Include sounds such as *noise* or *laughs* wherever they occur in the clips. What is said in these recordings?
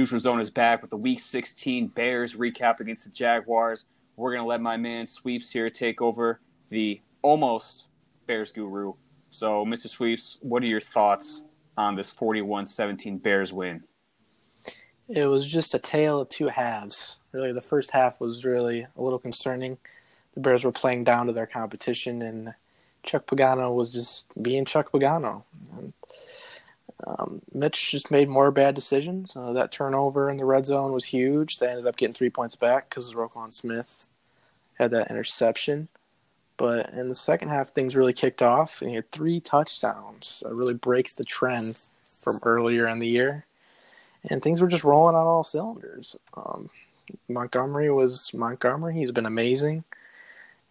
Neutral Zone is back with the Week 16 Bears recap against the Jaguars. We're going to let my man Sweeps here take over the almost Bears guru. So, Mr. Sweeps, what are your thoughts on this 41 17 Bears win? It was just a tale of two halves. Really, the first half was really a little concerning. The Bears were playing down to their competition, and Chuck Pagano was just being Chuck Pagano. And, um, Mitch just made more bad decisions. Uh, that turnover in the red zone was huge. They ended up getting three points back because Roquan Smith had that interception. But in the second half, things really kicked off, and he had three touchdowns. It really breaks the trend from earlier in the year, and things were just rolling on all cylinders. Um, Montgomery was Montgomery. He's been amazing,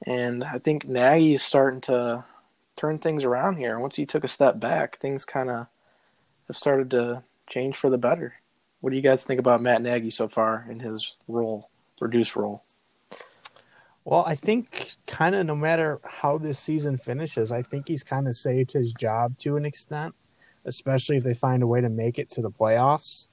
and I think Nagy is starting to turn things around here. Once he took a step back, things kind of have started to change for the better. What do you guys think about Matt Nagy so far in his role, reduced role? Well, I think kind of no matter how this season finishes, I think he's kind of saved his job to an extent, especially if they find a way to make it to the playoffs.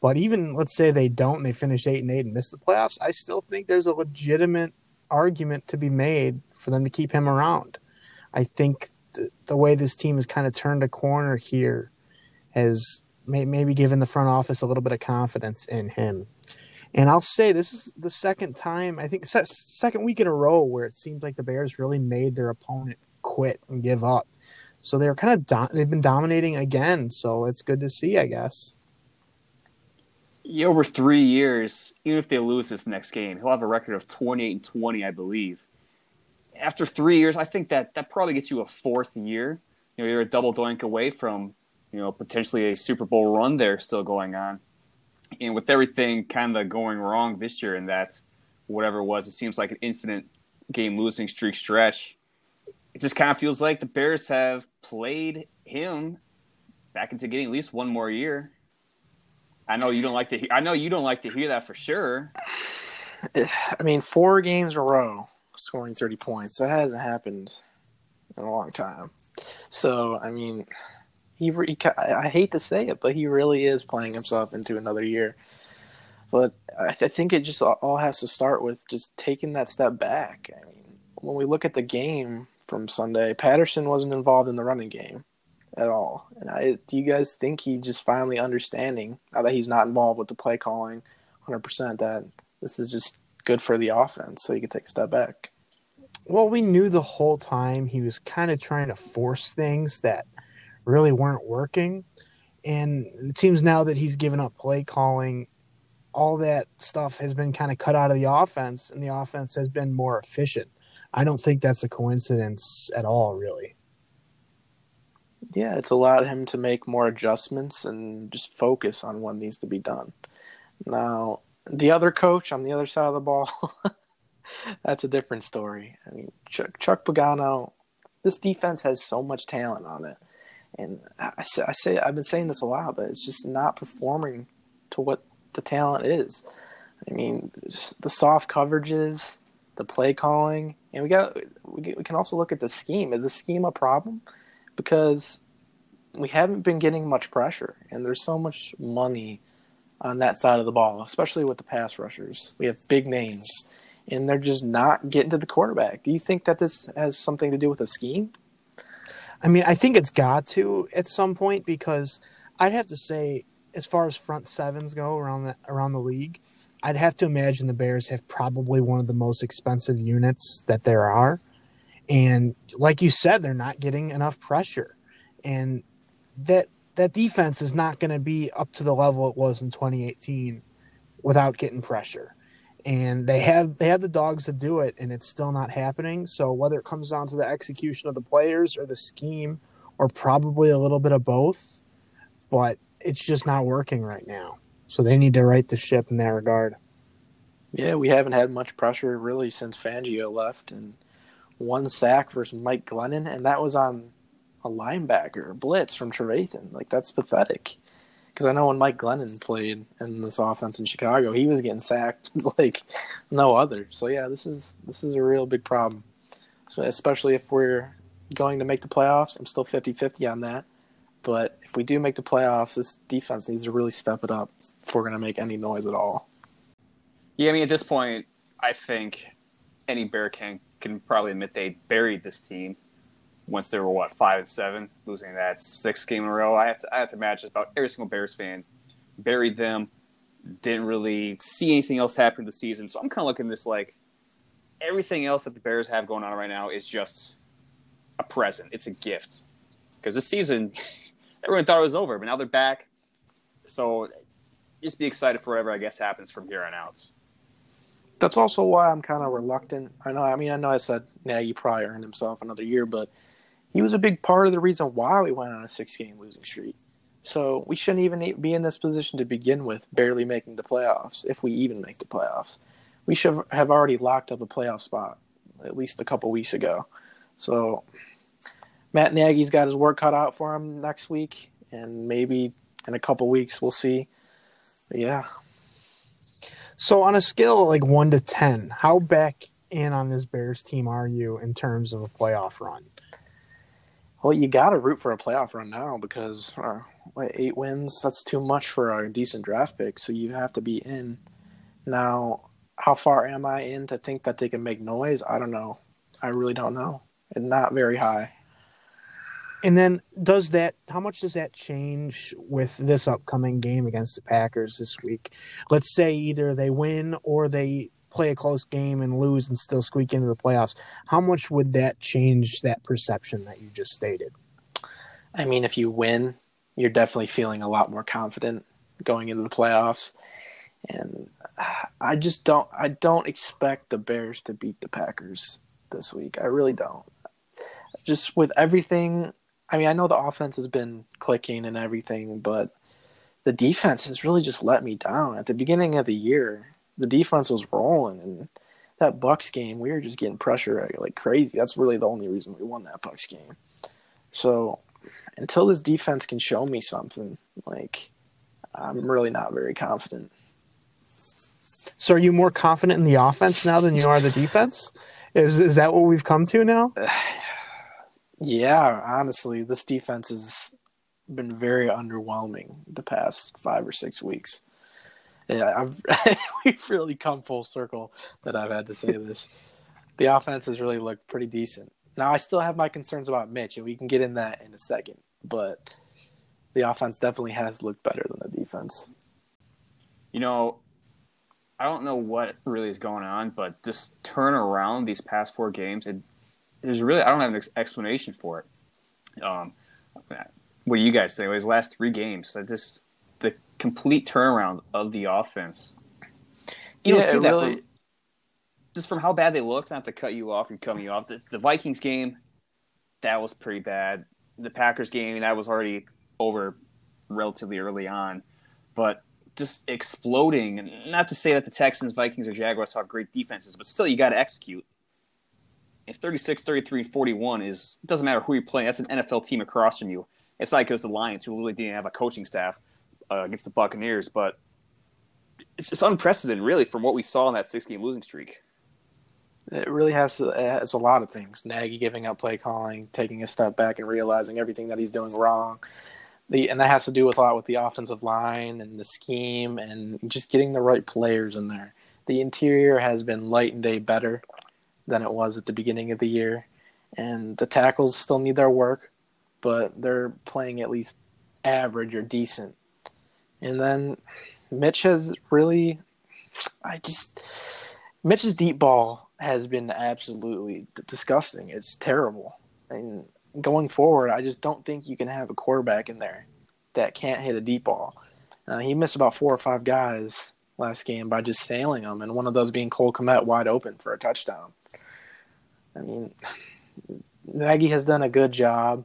But even let's say they don't and they finish eight and eight and miss the playoffs, I still think there's a legitimate argument to be made for them to keep him around. I think the, the way this team has kind of turned a corner here has may, maybe given the front office a little bit of confidence in him. And I'll say this is the second time, I think, second week in a row where it seems like the Bears really made their opponent quit and give up. So they're kind of do- they've been dominating again. So it's good to see, I guess. Yeah, over three years, even if they lose this next game, he'll have a record of twenty-eight and twenty, I believe. After three years, I think that that probably gets you a fourth year. You know, you're a double doink away from you know, potentially a Super Bowl run there still going on. And with everything kind of going wrong this year, and that whatever it was, it seems like an infinite game losing streak stretch. It just kind of feels like the Bears have played him back into getting at least one more year. I know you don't like to. Hear, I know you don't like to hear that for sure. *sighs* I mean, four games in a row scoring thirty points. That hasn't happened in a long time. So, I mean, he, he I hate to say it, but he really is playing himself into another year. But I, th- I think it just all has to start with just taking that step back. I mean, when we look at the game from Sunday, Patterson wasn't involved in the running game at all. And I, do you guys think he just finally understanding now that he's not involved with the play calling 100% that this is just good for the offense so he can take a step back? Well, we knew the whole time he was kind of trying to force things that really weren't working. And it seems now that he's given up play calling, all that stuff has been kind of cut out of the offense, and the offense has been more efficient. I don't think that's a coincidence at all, really. Yeah, it's allowed him to make more adjustments and just focus on what needs to be done. Now, the other coach on the other side of the ball, *laughs* that's a different story. I mean, Chuck, Chuck Pagano, this defense has so much talent on it and I I say I've been saying this a lot, but it's just not performing to what the talent is. I mean, the soft coverages, the play calling, and we got we, get, we can also look at the scheme. Is the scheme a problem? Because we haven't been getting much pressure, and there's so much money on that side of the ball, especially with the pass rushers. We have big names, and they're just not getting to the quarterback. Do you think that this has something to do with the scheme? I mean, I think it's got to at some point because I'd have to say, as far as front sevens go around the around the league, I'd have to imagine the Bears have probably one of the most expensive units that there are, and like you said, they're not getting enough pressure, and that that defense is not going to be up to the level it was in 2018 without getting pressure and they have they have the dogs to do it and it's still not happening. So whether it comes down to the execution of the players or the scheme or probably a little bit of both but it's just not working right now. So they need to right the ship in that regard. Yeah we haven't had much pressure really since fangio left and one sack versus mike glennon and that was on a linebacker blitz from trevathan. Like that's pathetic because I know when Mike Glennon played in this offense in Chicago, he was getting sacked *laughs* like no other. So yeah, this is this is a real big problem. So especially if we're going to make the playoffs, I'm still 50-50 on that. But if we do make the playoffs, this defense needs to really step it up if we're going to make any noise at all. Yeah, I mean, at this point, I think any Bear can can probably admit they buried this team once they were what five and seven, losing that sixth game in a row. I had to I have to imagine about every single Bears fan buried them. Didn't really see anything else happen this season, so I'm kind of looking at this like everything else that the Bears have going on right now is just a present. It's a gift because this season *laughs* everyone thought it was over, but now they're back. So just be excited for whatever I guess happens from here on out. That's also why I'm kind of reluctant. I know. I mean, I know I said Nagy probably earned himself another year, but he was a big part of the reason why we went on a six-game losing streak. So we shouldn't even be in this position to begin with, barely making the playoffs, if we even make the playoffs. We should have already locked up a playoff spot at least a couple weeks ago. So Matt Nagy's got his work cut out for him next week, and maybe in a couple weeks we'll see. But yeah. So on a scale like one to ten, how back in on this Bears team are you in terms of a playoff run? Well, you got to root for a playoff run now because uh, what, eight wins, that's too much for a decent draft pick. So you have to be in. Now, how far am I in to think that they can make noise? I don't know. I really don't know. And not very high. And then does that how much does that change with this upcoming game against the Packers this week? Let's say either they win or they play a close game and lose and still squeak into the playoffs. How much would that change that perception that you just stated? I mean, if you win, you're definitely feeling a lot more confident going into the playoffs. And uh, I just don't I don't expect the Bears to beat the Packers this week. I really don't. Just with everything I mean, I know the offense has been clicking and everything, but the defense has really just let me down. At the beginning of the year, the defense was rolling, and that Bucs game, we were just getting pressure like crazy. That's really the only reason we won that Bucs game. So until this defense can show me something, like I'm really not very confident. So are you more confident in the offense now than you are the defense? Is is that what we've come to now? *sighs* Yeah, honestly, this defense has been very underwhelming the past five or six weeks. Yeah, *laughs* we've really come full circle that I've had to say this. The offense has really looked pretty decent. Now I still have my concerns about Mitch, and we can get in that in a second. But the offense definitely has looked better than the defense. You know, I don't know what really is going on, but this turnaround these past four games, it there's really I don't have an explanation for it. Um, what do you guys think? His last three games, I just complete turnaround of the offense. You yeah, don't see that really... from, just from how bad they looked. Not to cut you off and cut me off. The, the Vikings game, that was pretty bad. The Packers game, that was already over relatively early on, but just exploding. And not to say that the Texans, Vikings, or Jaguars have great defenses, but still, you got to execute if 36, 33, 41 is it doesn't matter who you're playing. That's an NFL team across from you. It's not because the Lions, who really didn't have a coaching staff uh, against the Buccaneers, but it's, it's unprecedented, really, from what we saw in that six-game losing streak. It really has to, it has a lot of things. Nagy giving up play calling, taking a step back, and realizing everything that he's doing wrong. The, and that has to do with a lot with the offensive line and the scheme and just getting the right players in there. The interior has been light and day better than it was at the beginning of the year. And the tackles still need their work, but they're playing at least average or decent. And then Mitch has really, I just, Mitch's deep ball has been absolutely disgusting. It's terrible. And going forward, I just don't think you can have a quarterback in there that can't hit a deep ball. Uh, he missed about four or five guys last game by just sailing them, and one of those being Cole Kmet wide open for a touchdown. I mean, Nagy has done a good job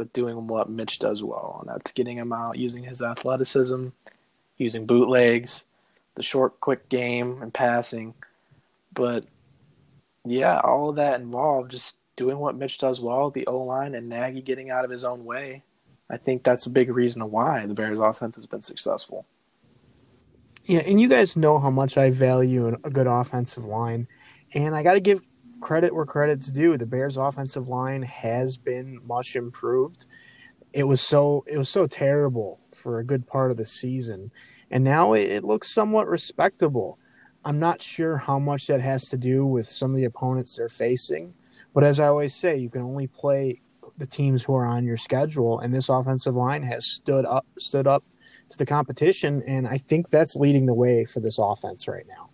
with doing what Mitch does well, and that's getting him out using his athleticism, using bootlegs, the short, quick game, and passing. But yeah, all of that involved just doing what Mitch does well, the O line, and Nagy getting out of his own way. I think that's a big reason why the Bears' offense has been successful. Yeah, and you guys know how much I value a good offensive line, and I got to give credit where credit's due. The Bears' offensive line has been much improved. it was so it was so terrible for a good part of the season, and now it, looks somewhat respectable. I'm not sure how much that has to do with some of the opponents they're facing, but as I always say, you can only play the teams who are on your schedule, and this offensive line has stood up stood up to the competition, and I think that's leading the way for this offense right now.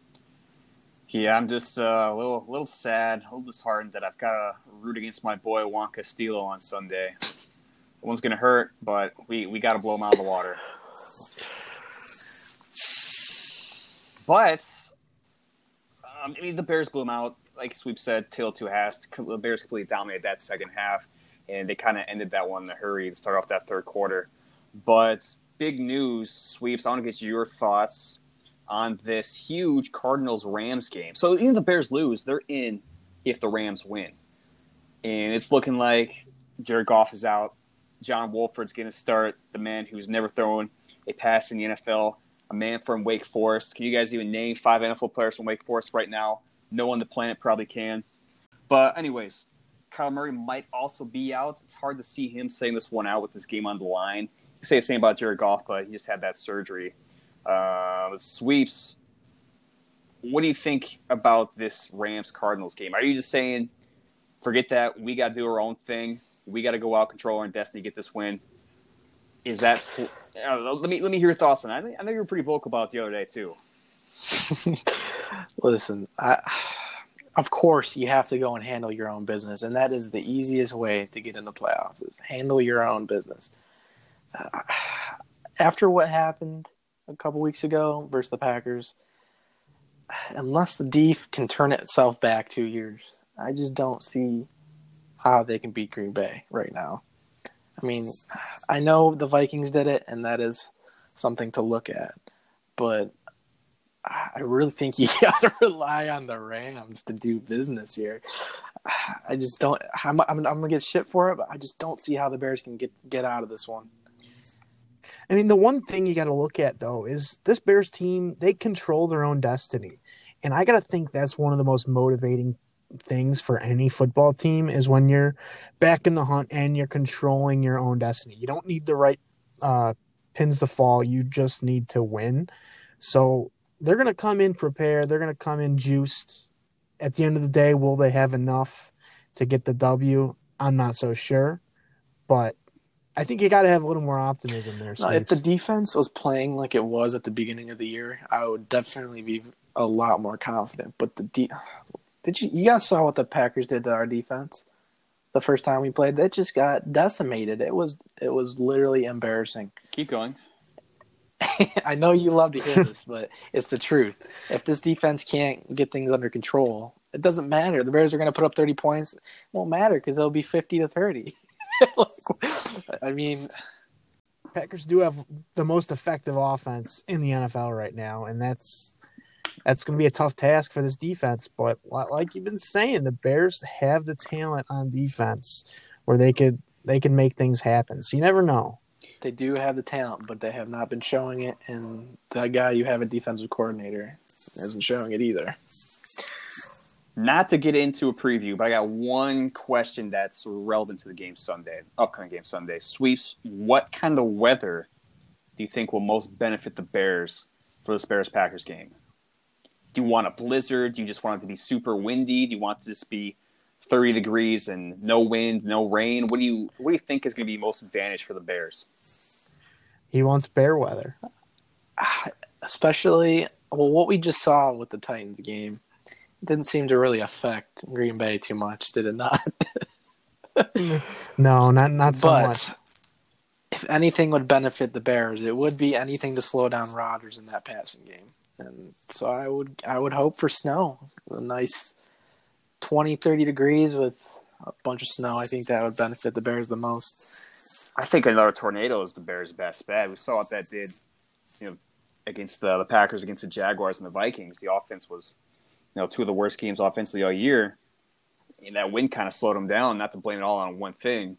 Yeah, I'm just uh, a little, little sad, a little disheartened that I've got to root against my boy Juan Castillo on Sunday. The One's gonna hurt, but we we got to blow him out of the water. But um, I mean, the Bears blew him out. Like we've said, tail two halves. The Bears completely dominated that second half, and they kind of ended that one in a hurry to start off that third quarter. But big news, sweeps. I want to get your thoughts on this huge Cardinals Rams game. So even if the Bears lose, they're in if the Rams win. And it's looking like Jared Goff is out. John Wolford's going to start, the man who's never thrown a pass in the NFL, a man from Wake Forest. Can you guys even name five NFL players from Wake Forest right now? No one on the planet probably can. But, anyways, Kyler Murray might also be out. It's hard to see him saying this one out with this game on the line. You say the same about Jared Goff, but he just had that surgery. Uh, sweeps. What do you think about this Rams Cardinals game? Are you just saying, forget that, we got to do our own thing, we got to go out, control our destiny, get this win? Is that? Uh, let me let me hear your thoughts on that. I know you were pretty vocal about the other day too. *laughs* Listen, I, of course you have to go and handle your own business, and that is the easiest way to get in the playoffs. Is handle your own business. Uh, after what happened a couple weeks ago versus the Packers, unless the Def can turn itself back two years, I just don't see how they can beat Green Bay right now. I mean, I know the Vikings did it, and that is something to look at, but I really think you *laughs* got to rely on the Rams to do business here. I just don't. I'm, I'm, I'm, gonna get shit for it, but I just don't see how the Bears can get get out of this one. I mean, the one thing you got to look at though is this Bears team. They control their own destiny, and I got to think that's one of the most motivating things for any football team is when you're back in the hunt and you're controlling your own destiny. You don't need the right uh, pins to fall. You just need to win. So they're going to come in prepared. They're going to come in juiced. At the end of the day, will they have enough to get the W? I'm not so sure, but I think you got to have a little more optimism there. No, if the defense was playing like it was at the beginning of the year, I would definitely be a lot more confident. But the de- did you you guys saw what the Packers did to our defense the first time we played? They just got decimated. It was it was literally embarrassing. Keep going. *laughs* I know you love to hear this, but it's the truth. If this defense can't get things under control, it doesn't matter. The Bears are going to put up 30 points. It won't matter because it'll be 50 to 30. *laughs* *laughs* I mean, Packers do have the most effective offense in the NFL right now, and that's that's going to be a tough task for this defense. But like you've been saying, the Bears have the talent on defense where they could they can make things happen. So you never know. They do have the talent, but they have not been showing it. And that guy you have a defensive coordinator isn't showing it either. Not to get into a preview, but I got one question that's relevant to the game Sunday, upcoming game Sunday. Sweeps, what kind of weather do you think will most benefit the Bears for this Bears Packers game? Do you want a blizzard? Do you just want it to be super windy? Do you want it to just be 30 degrees and no wind, no rain? What do you what do you think is going to be most advantage for the Bears? He wants bear weather. Ah, especially well what we just saw with the Titans game didn't seem to really affect Green Bay too much, did it not? no, not not so but, much. If anything would benefit the Bears, it would be anything to slow down Rodgers in that passing game and so I would I would hope for snow, a nice 20, 30 degrees with a bunch of snow. I think that would benefit the Bears the most. I think another tornado is the Bears' best bet. We saw what that did, you know, against the, the Packers, against the Jaguars, and the Vikings. The offense was, you know, two of the worst games offensively all year. And that wind kind of slowed them down. Not to blame it all on one thing,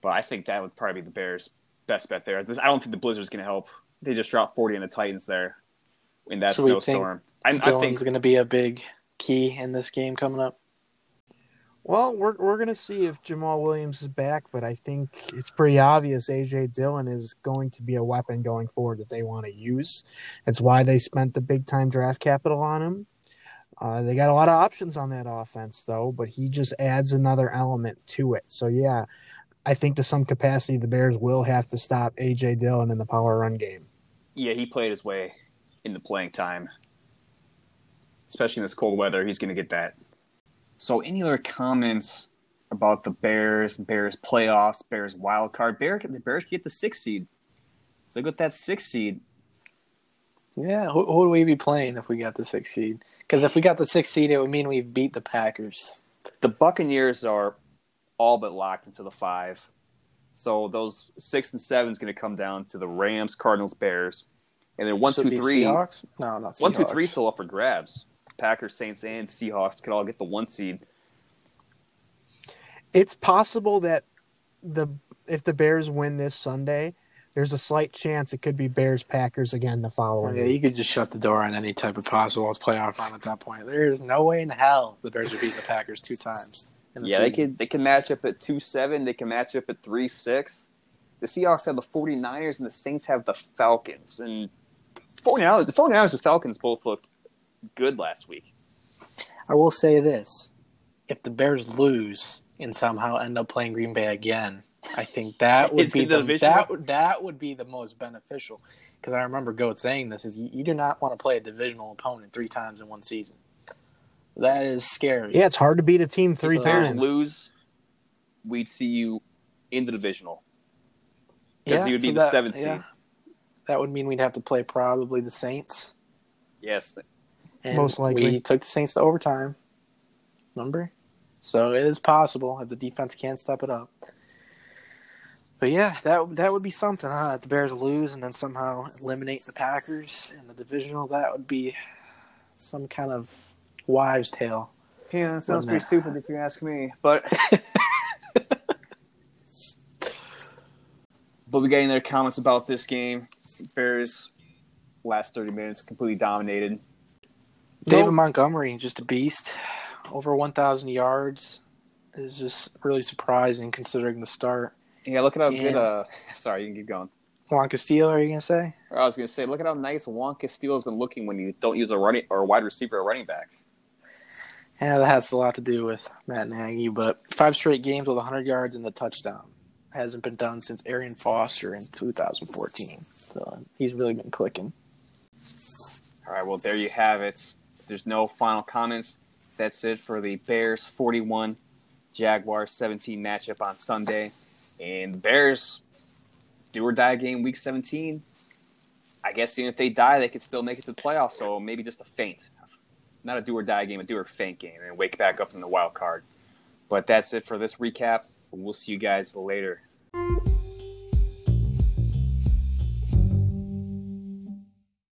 but I think that would probably be the Bears' best bet there. I don't think the Blizzard's going to help. They just dropped forty on the Titans there in that so snowstorm. I, I think going to be a big key in this game coming up. Well, we're we're gonna see if Jamaal Williams is back, but I think it's pretty obvious AJ Dillon is going to be a weapon going forward that they want to use. That's why they spent the big time draft capital on him. Uh, they got a lot of options on that offense, though, but he just adds another element to it. So yeah, I think to some capacity the Bears will have to stop AJ Dillon in the power run game. Yeah, he played his way into playing time, especially in this cold weather. He's going to get that. So, any other comments about the Bears, Bears playoffs, Bears wild card? Bear, the Bears get the sixth seed. So, they got that sixth seed. Yeah, who, who would we be playing if we got the sixth seed? Because if we got the sixth seed, it would mean we've beat the Packers. The Buccaneers are all but locked into the five. So those six and seven is going to come down to the Rams, Cardinals, Bears, and then one, So two, three. Seahawks? No, not Seahawks. One, two, three still up for grabs. Packers, Saints, and Seahawks could all get the one seed. It's possible that the if the Bears win this Sunday, there's a slight chance it could be Bears Packers again the following. Yeah, you could just shut the door on any type of possible playoff run at that point. There's no way in hell the Bears would beat the Packers two times. the Yeah, they could they can match up at two seven. They can match up at three six. The Seahawks have the 49ers and the Saints have the Falcons. And 49ers, the 49ers and Falcons both looked good last week. I will say this: if the Bears lose and somehow end up playing Green Bay again, I think that would be the the, that that would be the most beneficial. Because I remember Goat saying this: is you, you do not want to play a divisional opponent three times in one season. That is scary. Yeah, it's hard to beat a team three if the Bears times. lose, we'd see you in the divisional. Because Yeah, you would be so the that- seventh yeah. seed. That would mean we'd have to play probably the Saints. Yes. And Most likely. we took the Saints to overtime. Remember? So it is possible if the defense can't step it up. But yeah, that that would be something. Huh? If the Bears lose and then somehow eliminate the Packers in the divisional, that would be some kind of wives' tale. Yeah, that sounds pretty it? stupid if you ask me. But *laughs* but we got any other comments about this game? Bears last thirty minutes completely dominated. David Nope. Montgomery, just a beast. Over 1,000 yards is just really surprising considering the start. Yeah, look at how good. Uh, *laughs* sorry, you can keep going. Juan Castillo, are you going to say? I was gonna say, look at how nice Juan Castillo has been looking when you don't use a running or a wide receiver or running back. Yeah, that has a lot to do with Matt Nagy, but five straight games with 100 yards and a touchdown hasn't been done since Arian Foster in 2014. So he's really been clicking. All right, well there you have it. If there's no final comments, that's it for the Bears 41, Jaguars 17 matchup on Sunday. And the Bears do or die game week 17. I guess even if they die, they could still make it to the playoffs. So maybe just a faint, not a do or die game, a do or faint game, and wake back up in the wild card. But that's it for this recap. We'll see you guys later.